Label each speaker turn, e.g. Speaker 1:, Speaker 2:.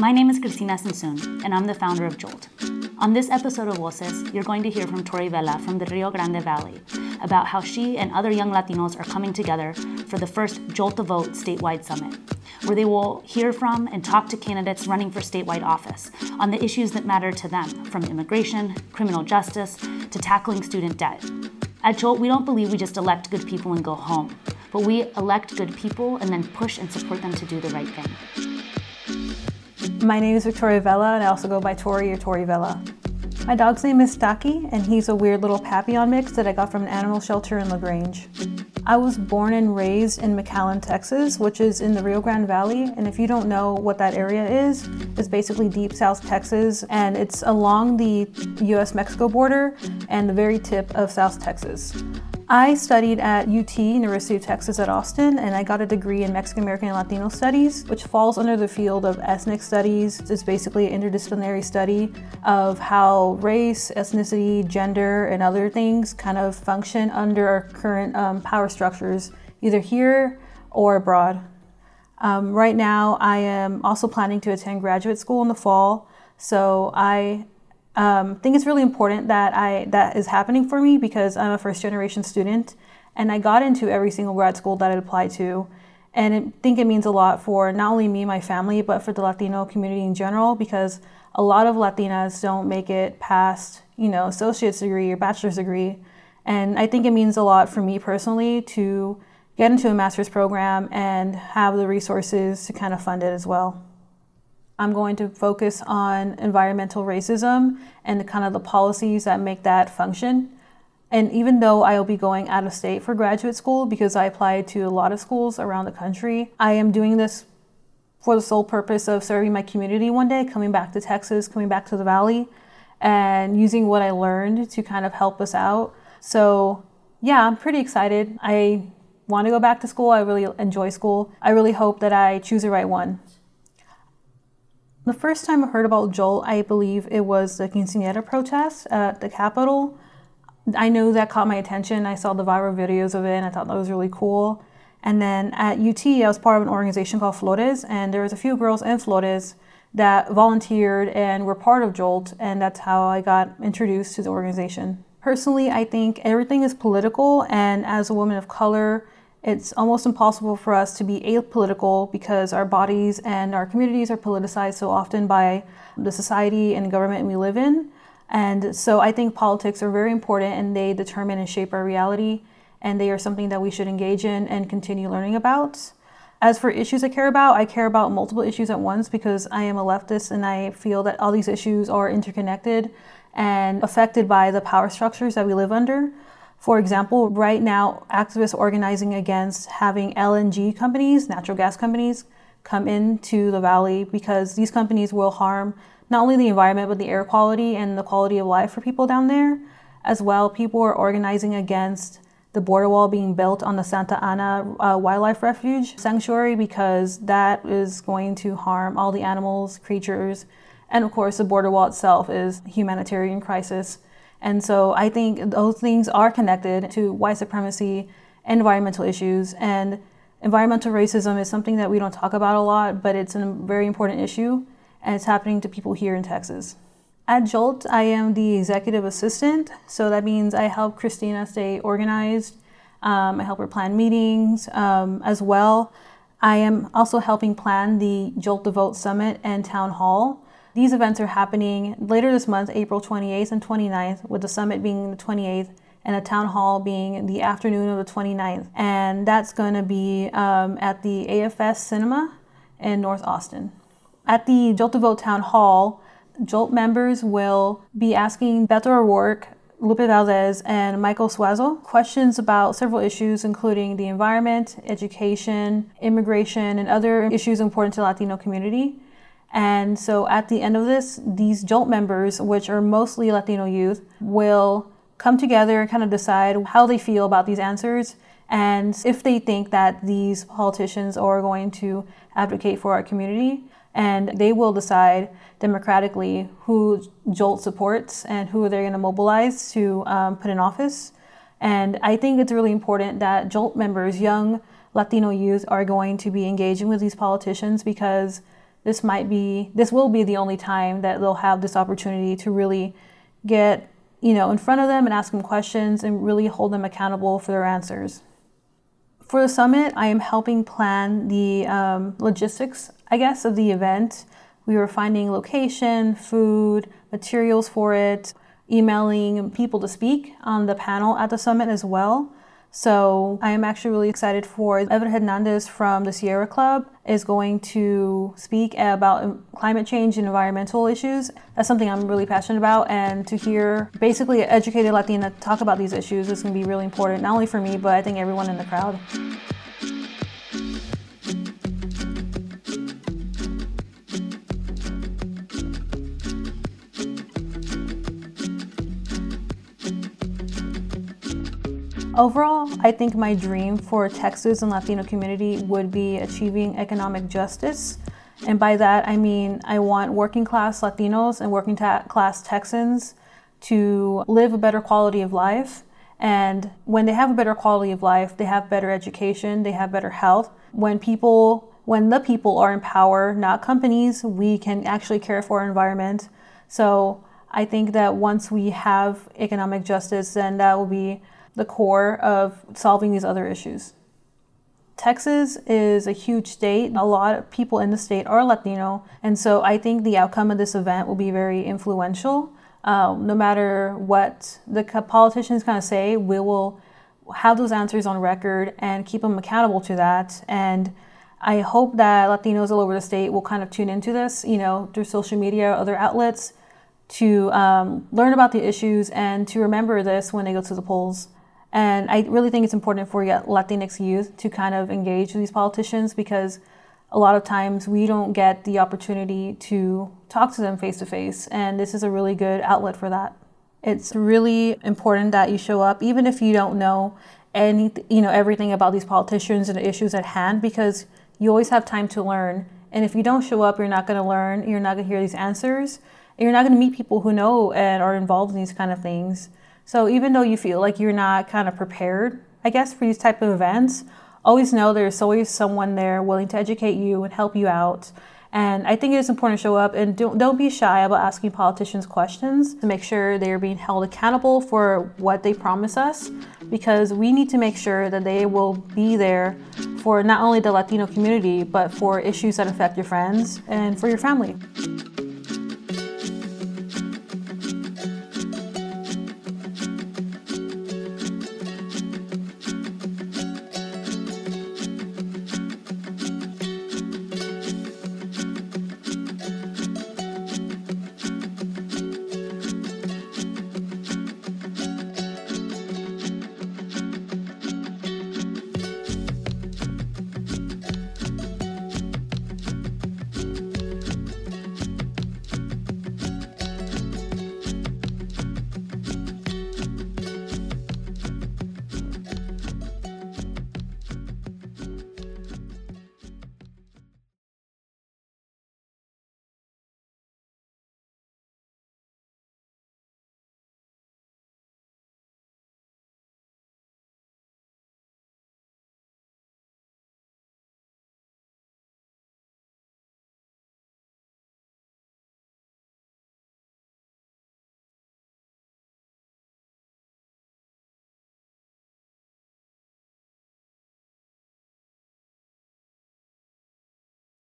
Speaker 1: My name is Cristina Tzintzún, and I'm the founder of Jolt. On this episode of Voces, you're going to hear from Tori Vela from the Rio Grande Valley about how she and other young Latinos are coming together for the first Jolt the Vote statewide summit, where they will hear from and talk to candidates running for statewide office on the issues that matter to them, from immigration, criminal justice, to tackling student debt. At Jolt, we don't believe we just elect good people and go home, but we elect good people and then push and support them to do the right thing.
Speaker 2: My name is Victoria Vela, and I also go by Tori or Tori Vela. My dog's name is Staki, and he's a weird little Papillon mix that I got from an animal shelter in LaGrange. I was born and raised in McAllen, Texas, which is in the Rio Grande Valley. And if you don't know what that area is, it's basically deep South Texas, and it's along the US Mexico border and the very tip of South Texas. I studied at UT, University of Texas at Austin, and I got a degree in Mexican American and Latino Studies, which falls under the field of ethnic studies. It's basically an interdisciplinary study of how race, ethnicity, gender, and other things kind of function under our current um, power structures, either here or abroad. Um, right now, I am also planning to attend graduate school in the fall, so I um, I think it's really important that I that is happening for me because I'm a first generation student and I got into every single grad school that I applied to. And I think it means a lot for not only me and my family, but for the Latino community in general because a lot of Latinas don't make it past, you know, associate's degree or bachelor's degree. And I think it means a lot for me personally to get into a master's program and have the resources to kind of fund it as well. I'm going to focus on environmental racism and the kind of the policies that make that function. And even though I will be going out of state for graduate school because I applied to a lot of schools around the country, I am doing this for the sole purpose of serving my community one day, coming back to Texas, coming back to the Valley, and using what I learned to kind of help us out. So, yeah, I'm pretty excited. I want to go back to school. I really enjoy school. I really hope that I choose the right one. The first time I heard about Jolt, I believe it was the quinceanera protest at the Capitol. I know that caught my attention. I saw the viral videos of it and I thought that was really cool. And then at UT, I was part of an organization called Flores, and there was a few girls in Flores that volunteered and were part of Jolt, and that's how I got introduced to the organization. Personally, I think everything is political, and as a woman of color, it's almost impossible for us to be apolitical because our bodies and our communities are politicized so often by the society and government we live in. And so I think politics are very important and they determine and shape our reality. And they are something that we should engage in and continue learning about. As for issues I care about, I care about multiple issues at once because I am a leftist and I feel that all these issues are interconnected and affected by the power structures that we live under. For example, right now, activists organizing against having LNG companies, natural gas companies, come into the valley because these companies will harm not only the environment but the air quality and the quality of life for people down there. As well, people are organizing against the border wall being built on the Santa Ana uh, Wildlife Refuge Sanctuary because that is going to harm all the animals, creatures, and of course, the border wall itself is a humanitarian crisis and so I think those things are connected to white supremacy, environmental issues, and environmental racism is something that we don't talk about a lot, but it's a very important issue, and it's happening to people here in Texas. At Jolt, I am the executive assistant, so that means I help Christina stay organized. Um, I help her plan meetings um, as well. I am also helping plan the Jolt the Vote Summit and Town Hall. These events are happening later this month, April 28th and 29th, with the summit being the 28th and a town hall being the afternoon of the 29th. And that's going to be um, at the AFS Cinema in North Austin. At the Jolt to Vote Town Hall, Jolt members will be asking Beto O'Rourke, Lupe Valdez, and Michael Suazo questions about several issues, including the environment, education, immigration, and other issues important to the Latino community. And so at the end of this, these JOLT members, which are mostly Latino youth, will come together and kind of decide how they feel about these answers and if they think that these politicians are going to advocate for our community. And they will decide democratically who JOLT supports and who they're going to mobilize to um, put in office. And I think it's really important that JOLT members, young Latino youth, are going to be engaging with these politicians because this might be this will be the only time that they'll have this opportunity to really get you know in front of them and ask them questions and really hold them accountable for their answers. For the summit i am helping plan the um, logistics i guess of the event. We were finding location food materials for it emailing people to speak on the panel at the summit as well so I am actually really excited for Eva Hernandez from the Sierra Club is going to speak about climate change and environmental issues. That's something I'm really passionate about and to hear basically an educated Latina talk about these issues is going to be really important, not only for me, but I think everyone in the crowd. Overall, I think my dream for Texas and Latino community would be achieving economic justice. And by that, I mean I want working class Latinos and working ta- class Texans to live a better quality of life. And when they have a better quality of life, they have better education, they have better health. When people, when the people are in power, not companies, we can actually care for our environment. So I think that once we have economic justice, then that will be the core of solving these other issues. Texas is a huge state. A lot of people in the state are Latino, and so I think the outcome of this event will be very influential. Um, no matter what the politicians kind of say, we will have those answers on record and keep them accountable to that. And I hope that Latinos all over the state will kind of tune into this, you know, through social media, other outlets, to um, learn about the issues and to remember this when they go to the polls. And I really think it's important for Latinx youth to kind of engage these politicians because a lot of times we don't get the opportunity to talk to them face to face. And this is a really good outlet for that. It's really important that you show up, even if you don't know any, you know, everything about these politicians and the issues at hand, because you always have time to learn. And if you don't show up, you're not going to learn. You're not going to hear these answers. And you're not going to meet people who know and are involved in these kind of things. So even though you feel like you're not kind of prepared, I guess, for these type of events, always know there's always someone there willing to educate you and help you out. And I think it is important to show up and don't, don't be shy about asking politicians questions to make sure they're being held accountable for what they promise us because we need to make sure that they will be there for not only the Latino community but for issues that affect your friends and for your family.